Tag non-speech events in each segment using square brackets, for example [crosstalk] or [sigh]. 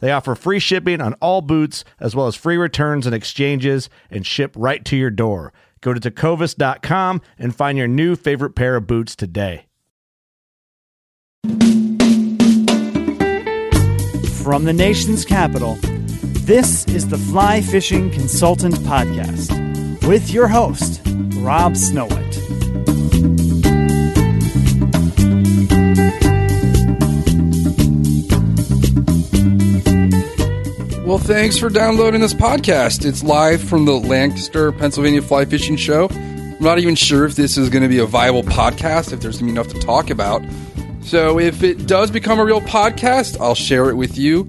They offer free shipping on all boots, as well as free returns and exchanges, and ship right to your door. Go to tecovas.com and find your new favorite pair of boots today. From the nation's capital, this is the Fly Fishing Consultant Podcast with your host, Rob Snowhite. Well, thanks for downloading this podcast. It's live from the Lancaster, Pennsylvania Fly Fishing Show. I'm not even sure if this is going to be a viable podcast, if there's going to be enough to talk about. So, if it does become a real podcast, I'll share it with you,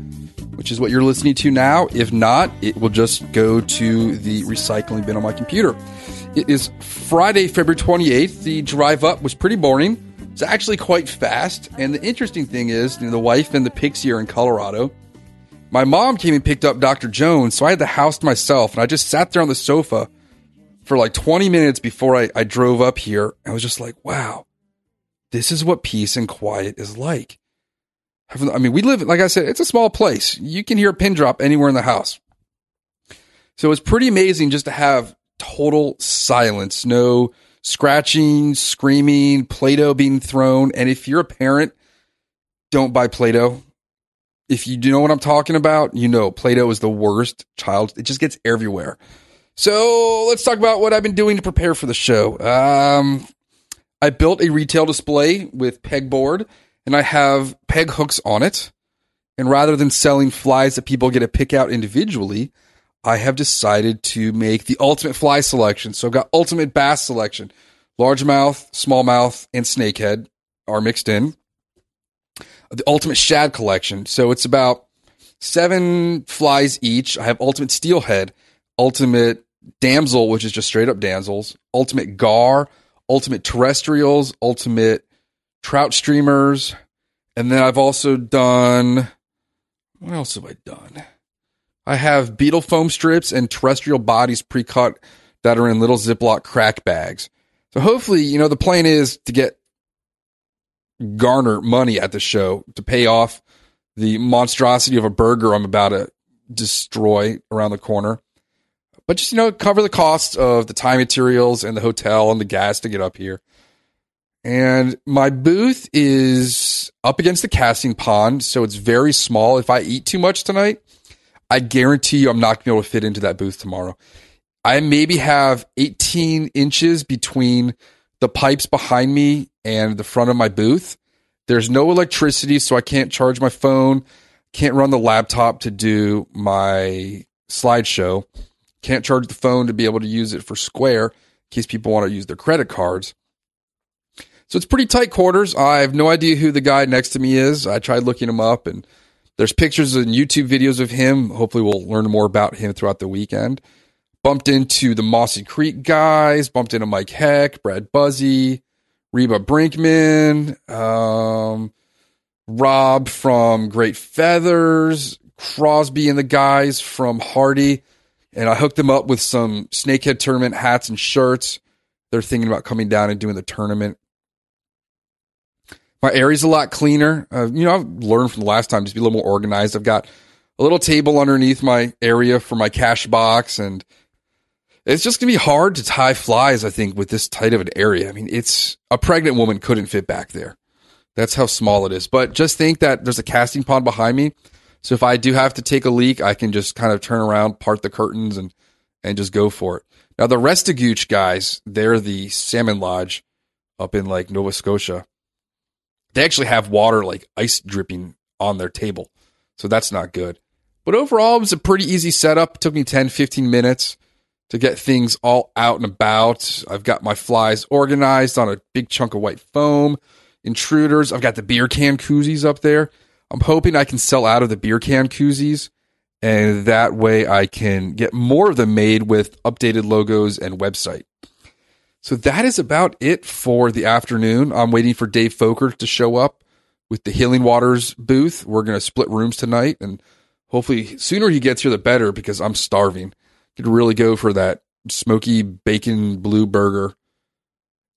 which is what you're listening to now. If not, it will just go to the recycling bin on my computer. It is Friday, February 28th. The drive up was pretty boring. It's actually quite fast. And the interesting thing is, you know, the wife and the pixie are in Colorado. My mom came and picked up Dr. Jones, so I had the house to myself, and I just sat there on the sofa for like 20 minutes before I, I drove up here. I was just like, wow, this is what peace and quiet is like. I mean, we live, like I said, it's a small place. You can hear a pin drop anywhere in the house. So it's pretty amazing just to have total silence, no scratching, screaming, Play Doh being thrown. And if you're a parent, don't buy Play Doh if you do know what I'm talking about, you know Play-Doh is the worst child. It just gets everywhere. So let's talk about what I've been doing to prepare for the show. Um, I built a retail display with pegboard, and I have peg hooks on it. And rather than selling flies that people get to pick out individually, I have decided to make the ultimate fly selection. So I've got ultimate bass selection. Largemouth, smallmouth, and snakehead are mixed in the Ultimate Shad Collection. So it's about seven flies each. I have Ultimate Steelhead, Ultimate Damsel, which is just straight up damsels, Ultimate Gar, Ultimate Terrestrials, Ultimate Trout Streamers. And then I've also done, what else have I done? I have beetle foam strips and terrestrial bodies pre cut that are in little Ziploc crack bags. So hopefully, you know, the plan is to get garner money at the show to pay off the monstrosity of a burger I'm about to destroy around the corner. But just, you know, cover the cost of the time materials and the hotel and the gas to get up here. And my booth is up against the casting pond, so it's very small. If I eat too much tonight, I guarantee you I'm not going to be able to fit into that booth tomorrow. I maybe have 18 inches between the pipes behind me and the front of my booth. There's no electricity, so I can't charge my phone, can't run the laptop to do my slideshow, can't charge the phone to be able to use it for Square in case people want to use their credit cards. So it's pretty tight quarters. I have no idea who the guy next to me is. I tried looking him up and there's pictures and YouTube videos of him. Hopefully we'll learn more about him throughout the weekend. Bumped into the Mossy Creek guys, bumped into Mike Heck, Brad Buzzi, Reba Brinkman, um, Rob from Great Feathers, Crosby and the guys from Hardy. and I hooked them up with some Snakehead tournament hats and shirts. They're thinking about coming down and doing the tournament. My area's a lot cleaner. Uh, you know, I've learned from the last time just be a little more organized. I've got a little table underneath my area for my cash box, and it's just gonna be hard to tie flies. I think with this tight of an area. I mean, it's a pregnant woman couldn't fit back there. That's how small it is. But just think that there's a casting pond behind me. So if I do have to take a leak, I can just kind of turn around, part the curtains, and and just go for it. Now the rest of Restigouche guys, they're the salmon lodge up in like Nova Scotia. They actually have water like ice dripping on their table. So that's not good. But overall, it was a pretty easy setup. It took me 10, 15 minutes to get things all out and about. I've got my flies organized on a big chunk of white foam, intruders. I've got the beer can koozies up there. I'm hoping I can sell out of the beer can koozies and that way I can get more of them made with updated logos and website. So that is about it for the afternoon. I'm waiting for Dave Foker to show up with the Healing Waters booth. We're going to split rooms tonight and hopefully sooner he gets here the better because I'm starving. Could really go for that smoky bacon blue burger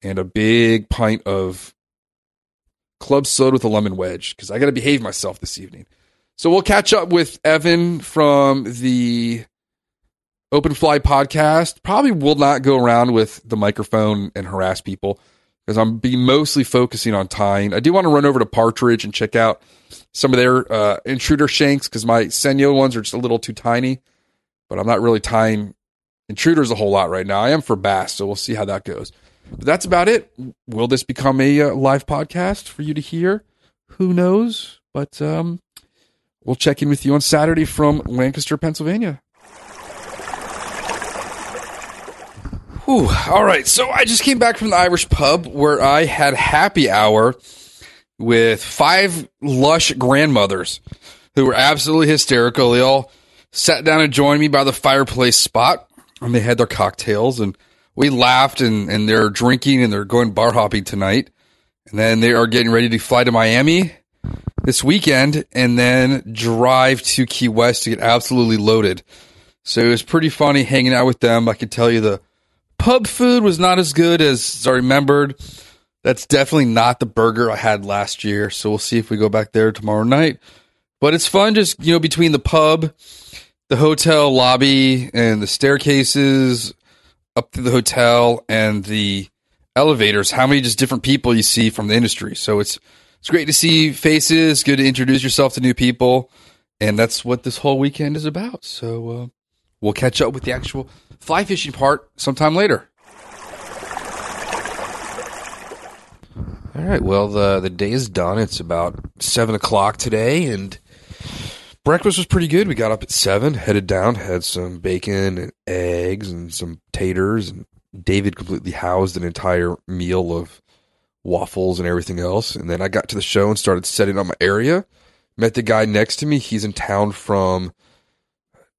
and a big pint of club soda with a lemon wedge because I got to behave myself this evening. So we'll catch up with Evan from the Open Fly podcast. Probably will not go around with the microphone and harass people because I'm be mostly focusing on tying. I do want to run over to Partridge and check out some of their uh, intruder shanks because my Senyo ones are just a little too tiny. But I'm not really tying intruders a whole lot right now. I am for bass, so we'll see how that goes. But that's about it. Will this become a uh, live podcast for you to hear? Who knows? But um, we'll check in with you on Saturday from Lancaster, Pennsylvania. Whew. All right. So I just came back from the Irish pub where I had happy hour with five lush grandmothers who were absolutely hysterical. They all sat down and joined me by the fireplace spot and they had their cocktails and we laughed and, and they're drinking and they're going bar hopping tonight. And then they are getting ready to fly to Miami this weekend and then drive to Key West to get absolutely loaded. So it was pretty funny hanging out with them. I can tell you the pub food was not as good as I remembered. That's definitely not the burger I had last year. So we'll see if we go back there tomorrow night. But it's fun just, you know, between the pub, the hotel lobby, and the staircases up to the hotel and the elevators, how many just different people you see from the industry. So it's it's great to see faces, good to introduce yourself to new people. And that's what this whole weekend is about. So uh, we'll catch up with the actual fly fishing part sometime later. All right. Well, the the day is done. It's about seven o'clock today, and breakfast was pretty good. We got up at seven, headed down, had some bacon and eggs and some taters, and David completely housed an entire meal of waffles and everything else. And then I got to the show and started setting up my area. Met the guy next to me. He's in town from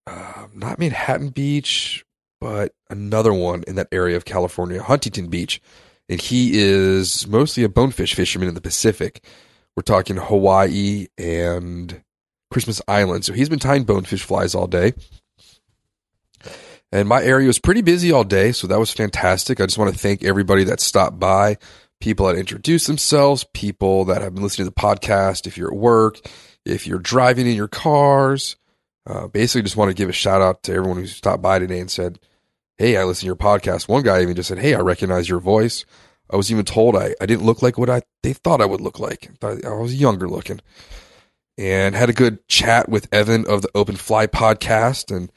uh, not Manhattan Beach, but another one in that area of California, Huntington Beach and he is mostly a bonefish fisherman in the Pacific. We're talking Hawaii and Christmas Island. So he's been tying bonefish flies all day. And my area was pretty busy all day, so that was fantastic. I just want to thank everybody that stopped by, people that introduced themselves, people that have been listening to the podcast. If you're at work, if you're driving in your cars, uh, basically just want to give a shout out to everyone who stopped by today and said, Hey, I listen to your podcast. One guy even just said, Hey, I recognize your voice. I was even told I, I didn't look like what I they thought I would look like. I was younger looking. And had a good chat with Evan of the Open Fly podcast and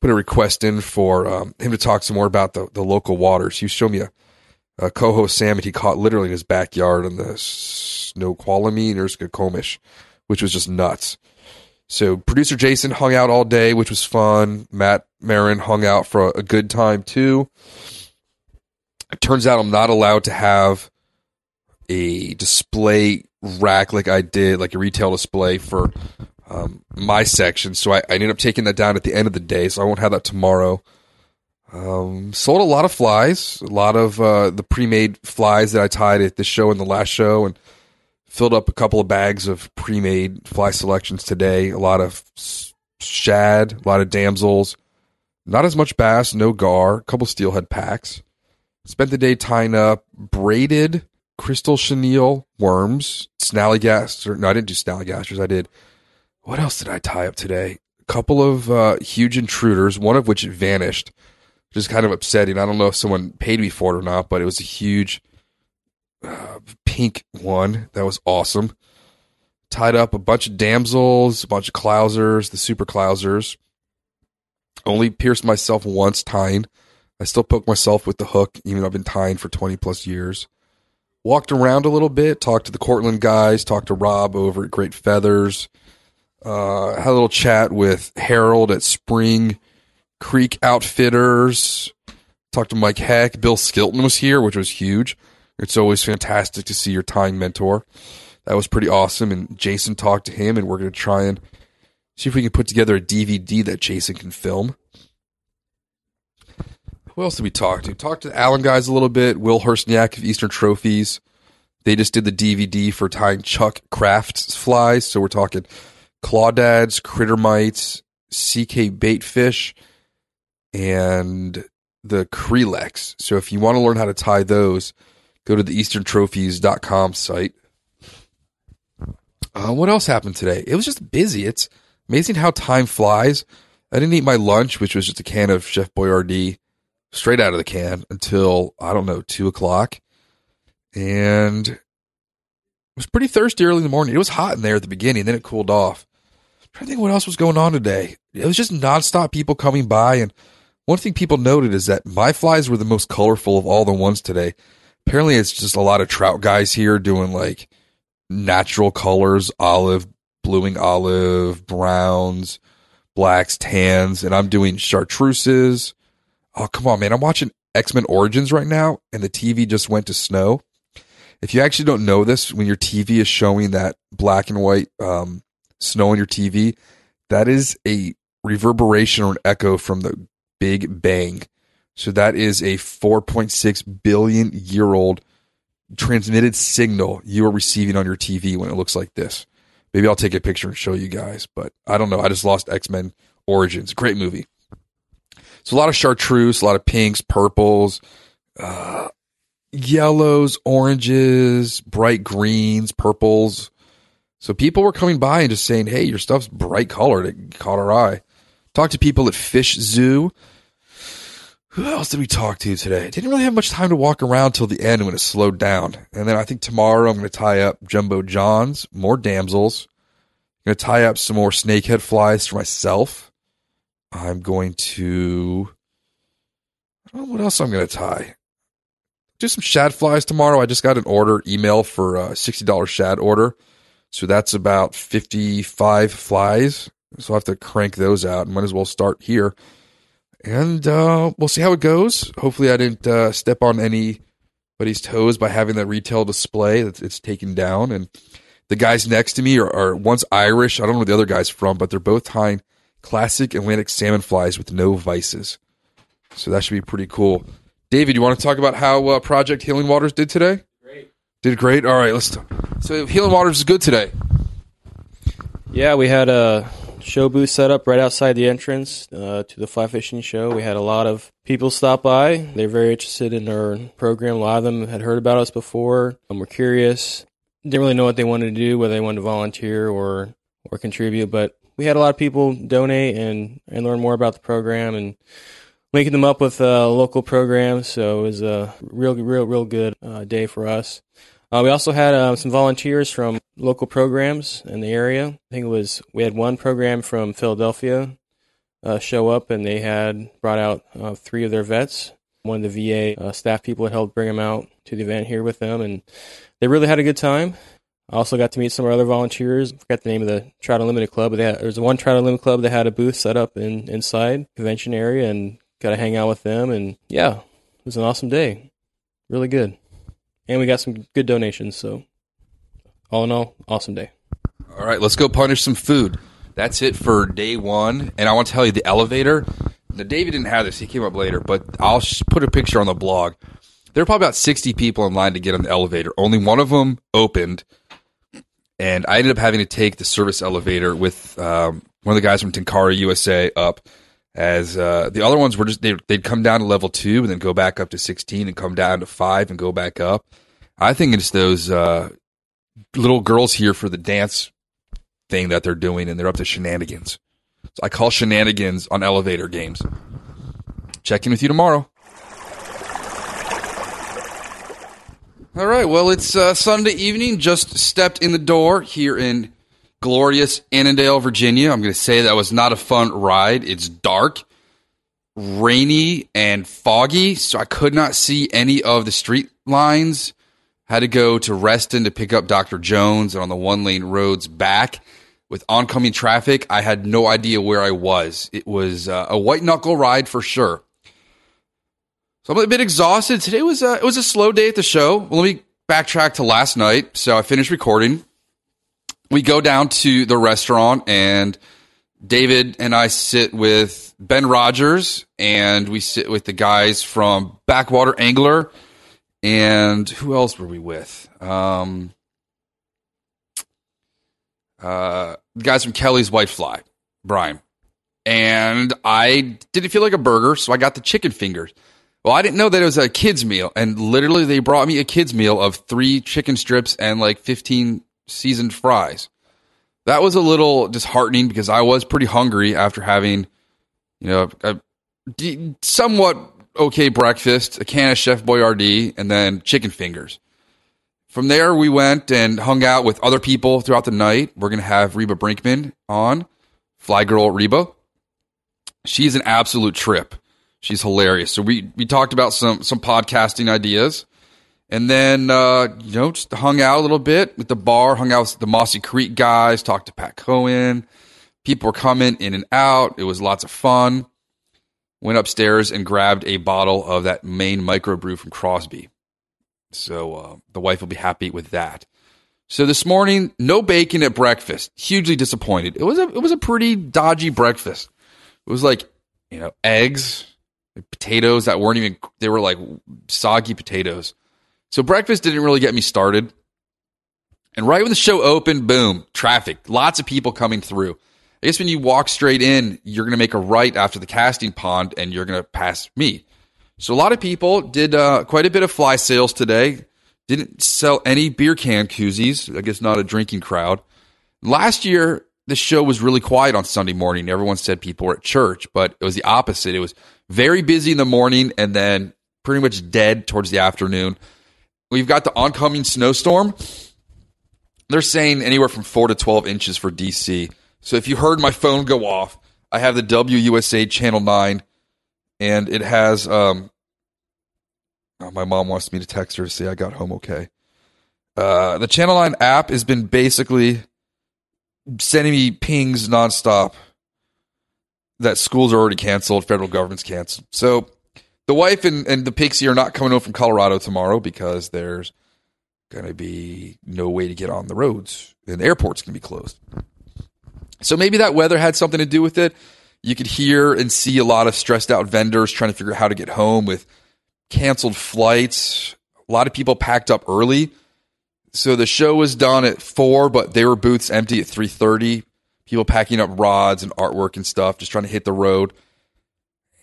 put a request in for um, him to talk some more about the, the local waters. He showed me a, a coho salmon he caught literally in his backyard on the Snoqualmie or Skokomish, which was just nuts. So producer Jason hung out all day, which was fun. Matt Marin hung out for a, good time too. It turns out I'm not allowed to have a display rack like I did, like a retail display for um, my section. So I, I, ended up taking that down at the end of the day. So I won't have that tomorrow. Um, sold a lot of flies, a lot of uh, the pre-made flies that I tied at this show and the last show, and filled up a couple of bags of pre-made fly selections today. A lot of shad, a lot of damsels, Not as much bass, no gar, a couple steelhead packs. Spent the day tying up braided crystal chenille worms, snallygasters. No, I didn't do snallygasters. I did. What else did I tie up today? A couple of uh, huge intruders, one of which vanished, which is kind of upsetting. I don't know if someone paid me for it or not, but it was a huge uh, pink one. That was awesome. Tied up a bunch of damsels, a bunch of clousers, the super clousers. Only pierced myself once tying. I still poke myself with the hook, even though I've been tying for 20 plus years. Walked around a little bit, talked to the Cortland guys, talked to Rob over at Great Feathers. Uh, had a little chat with Harold at Spring Creek Outfitters. Talked to Mike Heck. Bill Skilton was here, which was huge. It's always fantastic to see your tying mentor. That was pretty awesome. And Jason talked to him, and we're going to try and see if we can put together a DVD that Jason can film. Who else did we talk to? Talked to the Allen guys a little bit. Will Hurstniak of Eastern Trophies. They just did the DVD for tying Chuck Kraft's flies. So we're talking clawdads, critter mites, CK baitfish, and the Kreelex. So if you want to learn how to tie those, go to the easterntrophies.com site. Uh, what else happened today? It was just busy. It's amazing how time flies. I didn't eat my lunch, which was just a can of Chef Boyardee straight out of the can until, I don't know, two o'clock. And it was pretty thirsty early in the morning. It was hot in there at the beginning, then it cooled off. I'm trying to think what else was going on today. It was just nonstop people coming by. And one thing people noted is that my flies were the most colorful of all the ones today. Apparently, it's just a lot of trout guys here doing like natural colors olive, bluing olive, browns, blacks, tans, and I'm doing chartreuses. Oh, come on, man. I'm watching X Men Origins right now, and the TV just went to snow. If you actually don't know this, when your TV is showing that black and white um, snow on your TV, that is a reverberation or an echo from the Big Bang. So that is a 4.6 billion year old transmitted signal you are receiving on your TV when it looks like this. Maybe I'll take a picture and show you guys, but I don't know. I just lost X Men Origins. Great movie. So a lot of chartreuse, a lot of pinks, purples, uh, yellows, oranges, bright greens, purples. So people were coming by and just saying, "Hey, your stuff's bright colored." It caught our eye. Talked to people at Fish Zoo. Who else did we talk to today? Didn't really have much time to walk around till the end when it slowed down. And then I think tomorrow I'm going to tie up Jumbo Johns, more damsels. I'm going to tie up some more snakehead flies for myself. I'm going to. I don't know what else I'm going to tie. Do some shad flies tomorrow. I just got an order email for a $60 shad order. So that's about 55 flies. So I'll have to crank those out. and Might as well start here and uh, we'll see how it goes. Hopefully, I didn't uh, step on anybody's toes by having that retail display that it's taken down. And the guys next to me are, are one's Irish. I don't know where the other guy's from, but they're both tying classic Atlantic salmon flies with no vices. So that should be pretty cool. David, you want to talk about how uh, Project Healing Waters did today? Great. Did great. All right, let's. Talk. So Healing Waters is good today. Yeah, we had a show booth set up right outside the entrance uh, to the fly fishing show. We had a lot of people stop by. They're very interested in our program. A lot of them had heard about us before and were curious. Didn't really know what they wanted to do, whether they wanted to volunteer or or contribute. But we had a lot of people donate and and learn more about the program and linking them up with uh, local programs. So it was a real, real, real good uh, day for us. Uh, we also had uh, some volunteers from local programs in the area. I think it was we had one program from Philadelphia uh, show up, and they had brought out uh, three of their vets. One of the VA uh, staff people had helped bring them out to the event here with them, and they really had a good time. I also got to meet some of our other volunteers. I forgot the name of the Trout Unlimited Club, but had, there was one Trout Unlimited Club that had a booth set up in inside convention area, and got to hang out with them. And yeah, it was an awesome day. Really good and we got some good donations. So, all in all, awesome day. All right, let's go punish some food. That's it for day one. And I want to tell you the elevator. Now, David didn't have this; he came up later. But I'll put a picture on the blog. There were probably about sixty people in line to get on the elevator. Only one of them opened, and I ended up having to take the service elevator with um, one of the guys from Tenkara USA up. As uh, the other ones were just they, they'd come down to level two and then go back up to sixteen and come down to five and go back up. I think it's those uh, little girls here for the dance thing that they're doing, and they're up to shenanigans. So I call shenanigans on elevator games. Check in with you tomorrow. All right. Well, it's uh, Sunday evening. Just stepped in the door here in glorious Annandale, Virginia. I'm going to say that was not a fun ride. It's dark, rainy, and foggy, so I could not see any of the street lines. Had to go to Reston to pick up Dr. Jones, and on the one lane roads back with oncoming traffic, I had no idea where I was. It was uh, a white knuckle ride for sure. So I'm a bit exhausted. Today was a, it was a slow day at the show. Well, let me backtrack to last night. So I finished recording. We go down to the restaurant and David and I sit with Ben Rogers and we sit with the guys from Backwater Angler and who else were we with? Um, uh, the guys from Kelly's White Fly, Brian. And I didn't feel like a burger, so I got the chicken fingers. Well, I didn't know that it was a kids meal, and literally they brought me a kids meal of three chicken strips and like fifteen seasoned fries. That was a little disheartening because I was pretty hungry after having, you know, a somewhat okay breakfast, a can of Chef Boyardee, and then chicken fingers. From there, we went and hung out with other people throughout the night. We're going to have Reba Brinkman on, Fly Girl Reba. She's an absolute trip. She's hilarious. So we we talked about some some podcasting ideas, and then uh, you know just hung out a little bit with the bar, hung out with the Mossy Creek guys, talked to Pat Cohen. People were coming in and out. It was lots of fun. Went upstairs and grabbed a bottle of that Maine microbrew from Crosby. So uh, the wife will be happy with that. So this morning, no bacon at breakfast. Hugely disappointed. It was a it was a pretty dodgy breakfast. It was like you know eggs, potatoes that weren't even they were like soggy potatoes. So breakfast didn't really get me started. And right when the show opened, boom, traffic, lots of people coming through. I guess when you walk straight in, you're going to make a right after the casting pond and you're going to pass me. So a lot of people did uh, quite a bit of fly sales today. Didn't sell any beer can koozies. I guess not a drinking crowd. Last year, the show was really quiet on Sunday morning. Everyone said people were at church, but it was the opposite. It was very busy in the morning and then pretty much dead towards the afternoon. We've got the oncoming snowstorm. They're saying anywhere from 4 to 12 inches for DC. So if you heard my phone go off, I have the WUSA Channel 9 and it has um oh, my mom wants me to text her to say I got home okay. Uh, the Channel 9 app has been basically sending me pings nonstop that schools are already canceled, federal government's canceled. So the wife and, and the Pixie are not coming home from Colorado tomorrow because there's going to be no way to get on the roads and the airport's to be closed. So maybe that weather had something to do with it. You could hear and see a lot of stressed out vendors trying to figure out how to get home with canceled flights. A lot of people packed up early. So the show was done at 4, but they were booths empty at 3:30 people packing up rods and artwork and stuff, just trying to hit the road.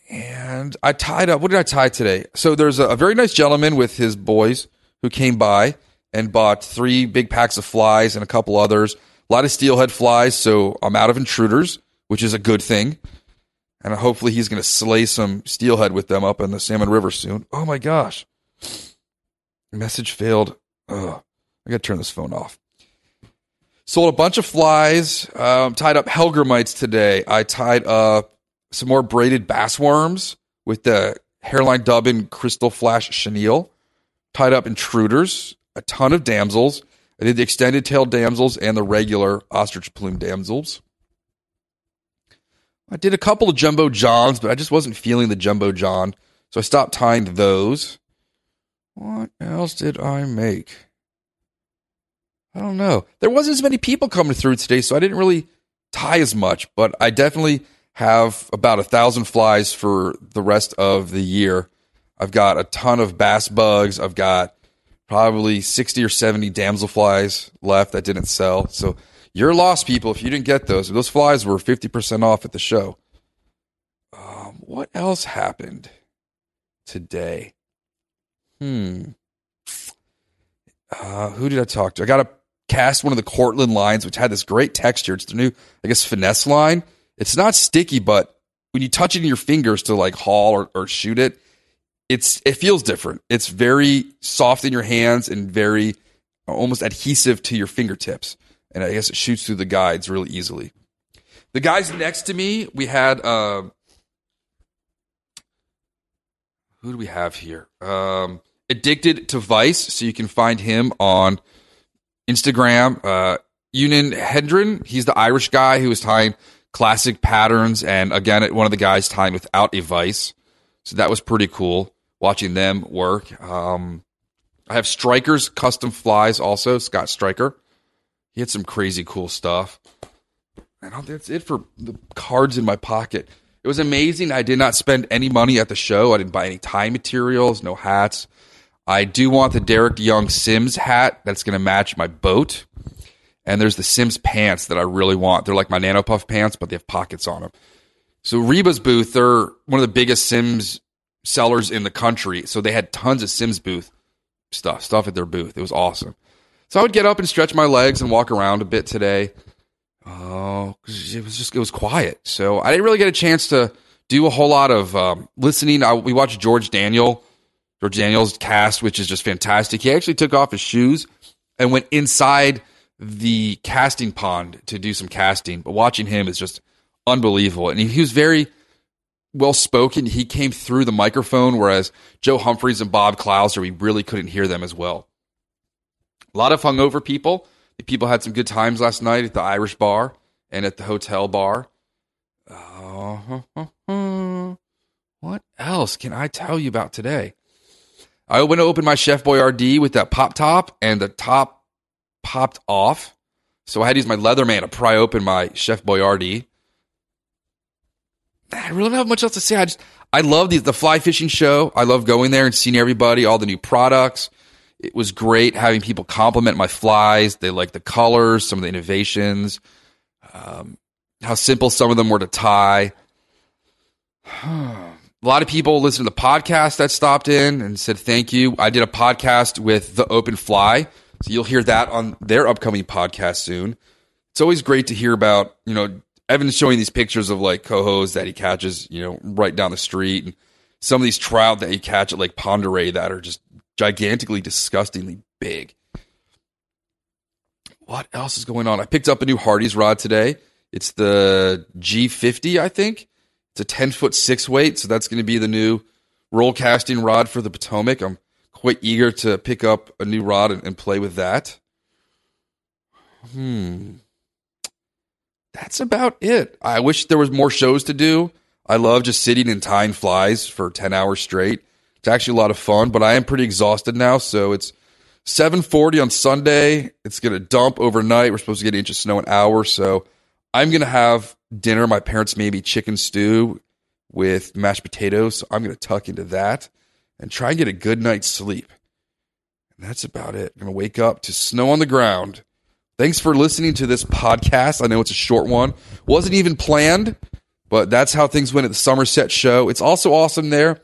And I tied up. What did I tie today? So there's a, a very nice gentleman with his boys who came by and bought three big packs of flies and a couple others. A lot of steelhead flies, so I'm out of intruders, which is a good thing. And hopefully he's going to slay some steelhead with them up in the Salmon River soon. Oh my gosh. Message failed. Ugh. I got to turn this phone off. Sold a bunch of flies. Um, tied up hellgrammites today. I tied up some more braided bass worms with the hairline dubbing crystal flash chenille. Tied up intruders. A ton of damsels. I did the extended tail damsels and the regular ostrich plume damsels. I did a couple of jumbo johns, but I just wasn't feeling the jumbo john, so I stopped tying those. What else did I make? I don't know. There wasn't as many people coming through today, so I didn't really tie as much, but I definitely have about a thousand flies for the rest of the year. I've got a ton of bass bugs. I've got probably 60 or 70 damsel flies left that didn't sell. So you're lost, people, if you didn't get those. Those flies were 50% off at the show. what else happened today? Hmm. Uh, who did I talk to? I got to cast one of the Cortland lines, which had this great texture. It's the new, I guess, finesse line. It's not sticky, but when you touch it in your fingers to like haul or, or shoot it, it's it feels different. It's very soft in your hands and very almost adhesive to your fingertips. And I guess it shoots through the guides really easily. The guys next to me, we had uh, who do we have here? Um, Addicted to Vice, so you can find him on Instagram. Uh, Eunan Hendren, he's the Irish guy who was tying classic patterns, and again, one of the guys tying without a vice. So that was pretty cool watching them work. Um, I have Strikers custom flies also. Scott Striker, he had some crazy cool stuff. And that's it for the cards in my pocket. It was amazing. I did not spend any money at the show. I didn't buy any tie materials, no hats. I do want the Derek Young Simms hat that's going to match my boat. And there's the Simms pants that I really want. They're like my Nano Puff pants, but they have pockets on them. So Reba's booth, they're one of the biggest Simms sellers in the country. So they had tons of Simms booth stuff, stuff at their booth. It was awesome. So I would get up and stretch my legs and walk around a bit today. Oh, it was just it was quiet, so I didn't really get a chance to do a whole lot of um, listening. I, we watched George Daniel, George Daniel's cast, which is just fantastic. He actually took off his shoes and went inside the casting pond to do some casting. But watching him is just unbelievable, and he, was very well spoken. He came through the microphone, whereas Joe Humphreys and Bob Clouser, we really couldn't hear them as well. A lot of hungover people People had some good times last night at the Irish bar and at the hotel bar. Uh, [laughs] what else can I tell you about today? I went to open my Chef Boyardee with that pop top, and the top popped off. So I had to use my Leatherman to pry open my Chef Boyardee. I really don't have much else to say. I just I love the the fly fishing show. I love going there and seeing everybody, all the new products. It was great having people compliment my flies. They like the colors, some of the innovations, um, how simple some of them were to tie. [sighs] a lot of people listened to the podcast that stopped in and said thank you. I did a podcast with the Open Fly, so you'll hear that on their upcoming podcast soon. It's always great to hear about, you know, Evan's showing these pictures of like cohos that he catches, you know, right down the street, and some of these trout that he catch at Pend Oreille that are just gigantically, disgustingly big. What else is going on? I picked up a new Hardy's rod today. It's the G50, I think. It's a 10 foot six weight, so that's going to be the new roll casting rod for the Potomac. I'm quite eager to pick up a new rod and, and play with that. Hmm. That's about it. I wish there was more shows to do. I love just sitting and tying flies for 10 hours straight. It's actually a lot of fun, but I am pretty exhausted now. So it's 740 on Sunday. It's going to dump overnight. We're supposed to get an inch of snow an hour. So I'm going to have dinner. My parents made me chicken stew with mashed potatoes. So I'm going to tuck into that and try and get a good night's sleep. And that's about it. I'm going to wake up to snow on the ground. Thanks for listening to this podcast. I know it's a short one. Wasn't even planned, but that's how things went at the Somerset show. It's also awesome there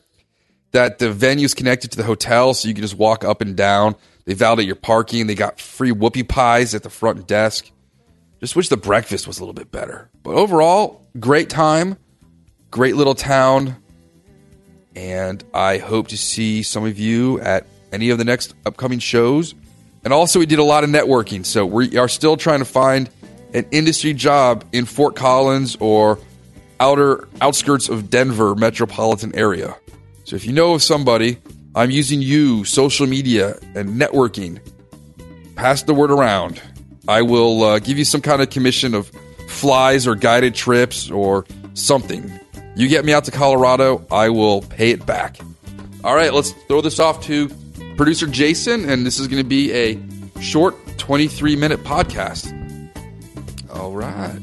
that the venue's connected to the hotel, so you can just walk up and down. They validate your parking. They got free whoopie pies at the front desk. Just wish the breakfast was a little bit better. But overall, great time, great little town, and I hope to see some of you at any of the next upcoming shows. And also, we did a lot of networking, so we are still trying to find an industry job in Fort Collins or outer outskirts of Denver metropolitan area. So if you know of somebody, I'm using you, social media, and networking. Pass the word around. I will uh, give you some kind of commission of flies or guided trips or something. You get me out to Colorado, I will pay it back. All right, let's throw this off to producer Jason, and this is going to be a short 23 minute podcast. All right.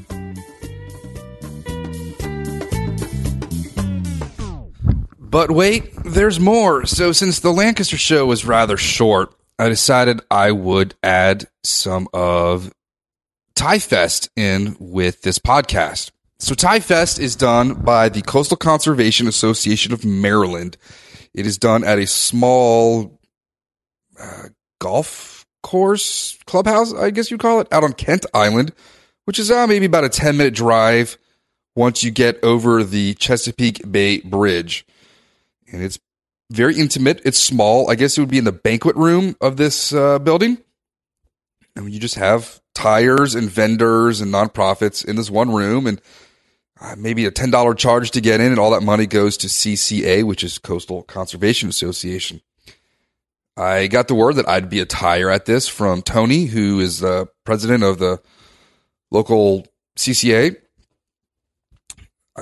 But wait, there's more. So, since the Lancaster show was rather short, I decided I would add some of Tie Fest in with this podcast. So Tie Fest is done by the Coastal Conservation Association of Maryland. It is done at a small uh, golf course clubhouse, I guess you'd call it, out on Kent Island, which is uh, maybe about a 10 minute drive once you get over the Chesapeake Bay Bridge. And it's very intimate. It's small. I guess it would be in the banquet room of this uh, building. And you just have tires and vendors and nonprofits in this one room and uh, maybe a $10 charge to get in. And all that money goes to CCA, which is Coastal Conservation Association. I got the word that I'd be a tire at this from Tony, who is the president of the local CCA.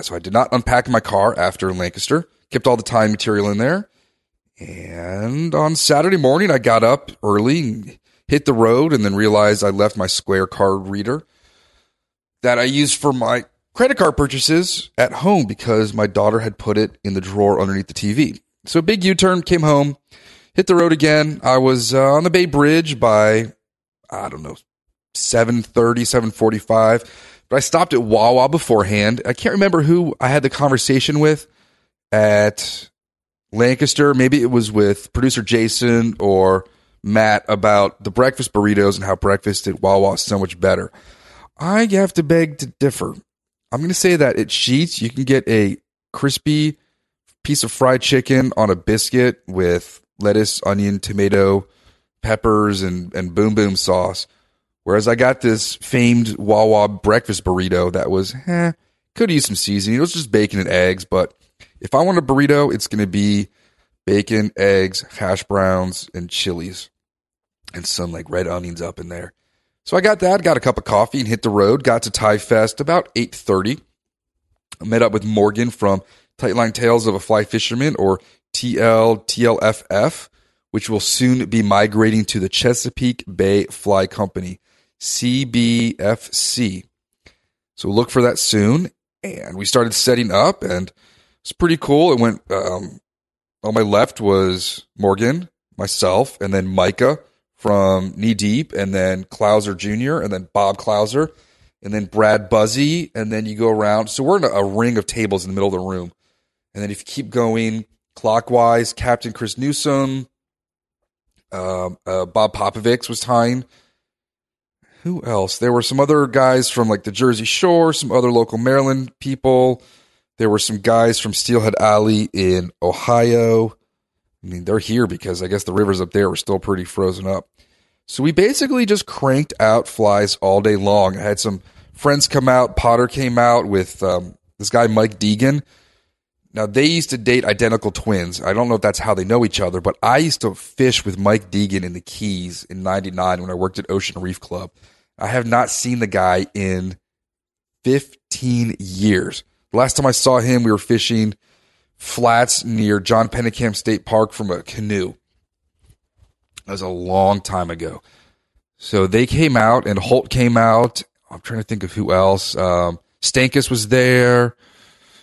So I did not unpack my car after Lancaster, kept all the time material in there. And on Saturday morning, I got up early, hit the road, and then realized I left my Square card reader that I used for my credit card purchases at home because my daughter had put it in the drawer underneath the TV. So big U turn, came home, hit the road again. I was uh, on the Bay Bridge by, I don't know, 7.30, 7.45. But I stopped at Wawa beforehand. I can't remember who I had the conversation with at Lancaster. Maybe it was with producer Jason or Matt about the breakfast burritos and how breakfast at Wawa is so much better. I have to beg to differ. I'm going to say that at Sheetz, you can get a crispy piece of fried chicken on a biscuit with lettuce, onion, tomato, peppers, and, and boom boom sauce. Whereas I got this famed Wawa breakfast burrito that was, eh, could use some seasoning. It was just bacon and eggs, but if I want a burrito, it's going to be bacon, eggs, hash browns, and chilies, and some like red onions up in there. So I got that, got a cup of coffee, and hit the road. Got to Tie Fest about eight thirty. Met up with Morgan from Tightline Tales of a Fly Fisherman, or TL TLFF, which will soon be migrating to the Chesapeake Bay Fly Company, CBFC. So look for that soon. And we started setting up, and it's pretty cool. It went um, on my left was Morgan, myself, and then Micah from Knee Deep, and then Clouser Jr., and then Bob Clouser, and then Brad Buzzi, and then you go around. So we're in a, a ring of tables in the middle of the room. And then if you keep going clockwise, Captain Chris Newsom, um, uh, Bob Popovics was tying. Who else? There were some other guys from like the Jersey Shore, some other local Maryland people. There were some guys from Steelhead Alley in Ohio. I mean, they're here because I guess the rivers up there were still pretty frozen up. So we basically just cranked out flies all day long. I had some friends come out. Potter came out with um, this guy, Mike Deegan. Now, they used to date identical twins. I don't know if that's how they know each other, but I used to fish with Mike Deegan in the Keys in 99 when I worked at Ocean Reef Club. I have not seen the guy in 15 years. Last time I saw him, we were fishing flats near John Pennekamp State Park from a canoe. That was a long time ago. So they came out, and Holt came out. I'm trying to think of who else. Um, Stankus was there.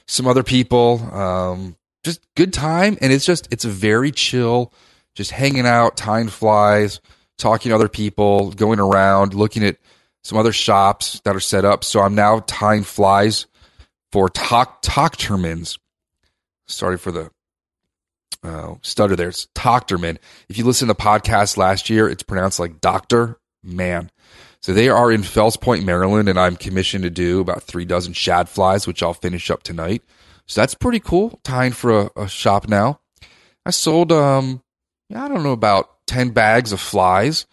Some other people. Um, just good time, and it's just it's very chill, just hanging out, tying flies, talking to other people, going around, looking at some other shops that are set up. So I'm now tying flies for Tok Tochterman's. Sorry for the uh, stutter there. It's Tochterman. If you listen to the podcast last year, it's pronounced like Doctor Man. So they are in Fells Point, Maryland, and I'm commissioned to do about three dozen shad flies, which I'll finish up tonight. So that's pretty cool. Tying for a, a shop now. I sold, um, I don't know, about 10 bags of flies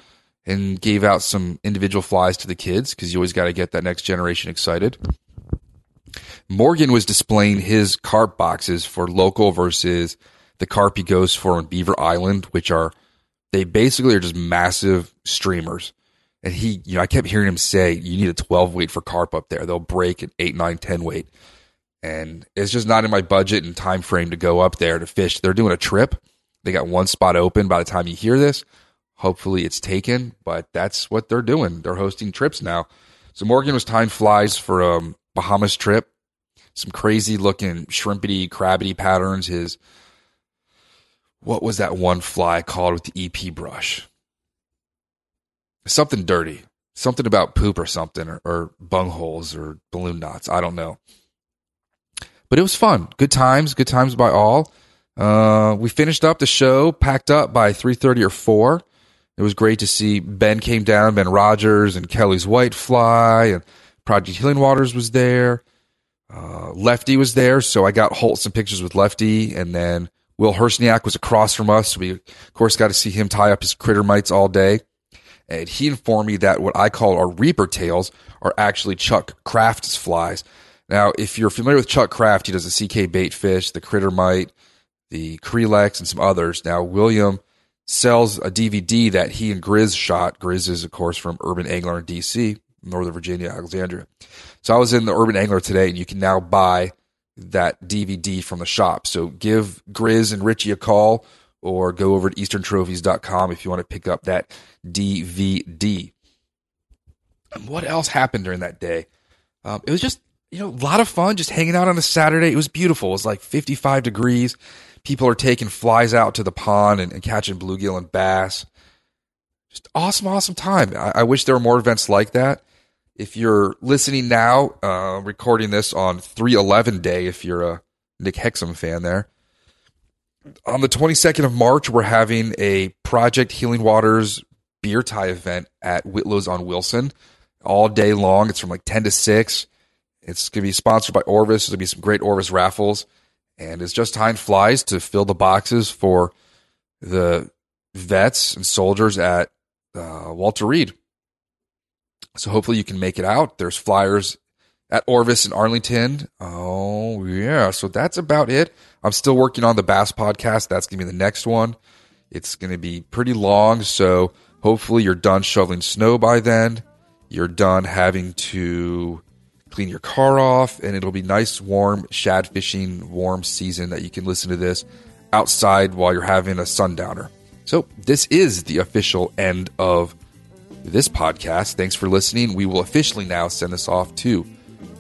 and gave out some individual flies to the kids because you always got to get that next generation excited. Morgan was displaying his carp boxes for local versus the carp he goes for on Beaver Island, which are they basically are just massive streamers. And he, you know, I kept hearing him say, "You need a 12 weight for carp up there. They'll break an 8, 9, 10 weight." And it's just not in my budget and time frame to go up there to fish. They're doing a trip. They got one spot open by the time you hear this. Hopefully it's taken, but that's what they're doing. They're hosting trips now. So Morgan was tying flies for um, Bahamas trip some crazy looking shrimpity, crabbity patterns. His what was that one fly called with the EP brush? Something dirty. something about poop or something, or, or bungholes or balloon knots. I don't know. But it was fun. Good times. Good times by all. Uh, we finished up the show, packed up by three thirty or four. It was great to see Ben came down, Ben Rogers and Kelly's White Fly, and Project Healing Waters was there. Uh, Lefty was there, so I got Holt some pictures with Lefty, and then Will Heresniak was across from us. We, of course, got to see him tie up his critter mites all day. And he informed me that what I call our Reaper tails are actually Chuck Kraft's flies. Now, if you're familiar with Chuck Kraft, he does the CK bait fish, the critter mite, the Kreelex, and some others. Now, William sells a DVD that he and Grizz shot. Grizz is, of course, from Urban Angler in DC, Northern Virginia, Alexandria. So I was in the Urban Angler today, and you can now buy that DVD from the shop. So give Grizz and Richie a call or go over to easterntrophies.com if you want to pick up that DVD. And what else happened during that day? Um, it was just, you know, a lot of fun just hanging out on a Saturday. It was beautiful. It was like 55 degrees. People are taking flies out to the pond and, and catching bluegill and bass. Just awesome, awesome time. I, I wish there were more events like that. If you're listening now, uh, recording this on 311 day, if you're a Nick Hexum fan there, on the 22nd of March, we're having a Project Healing Waters beer tie event at Whitlow's on Wilson all day long. It's from like 10 to 6. It's going to be sponsored by Orvis. There's going to be some great Orvis raffles. And it's just tying flies to fill the boxes for the vets and soldiers at uh, Walter Reed. So hopefully you can make it out. There's flyers at Orvis in Arlington. Oh, yeah. So that's about it. I'm still working on the Bass podcast. That's going to be the next one. It's going to be pretty long. So hopefully you're done shoveling snow by then. You're done having to clean your car off, and it'll be nice, warm shad fishing, warm season that you can listen to this outside while you're having a sundowner. So this is the official end of this podcast. Thanks for listening. We will officially now send this off to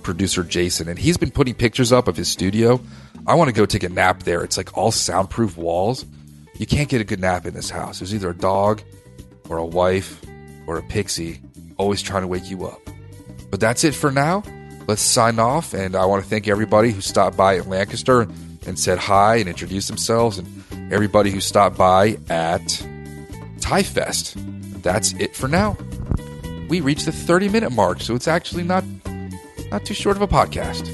producer Jason, and he's been putting pictures up of his studio. I want to go take a nap there. It's like all soundproof walls. You can't get a good nap in this house. There's either a dog or a wife or a pixie always trying to wake you up. But that's it for now. Let's sign off, and I want to thank everybody who stopped by at Lancaster and said hi and introduced themselves, and everybody who stopped by at Tie Fest that's it for now. We reached the 30 minute mark, so it's actually not not too short of a podcast.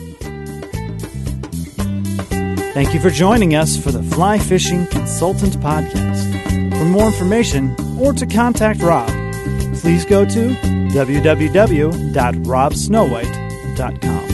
Thank you for joining us for the Fly Fishing Consultant Podcast. For more information or to contact Rob, please go to www.robsnowhite.com.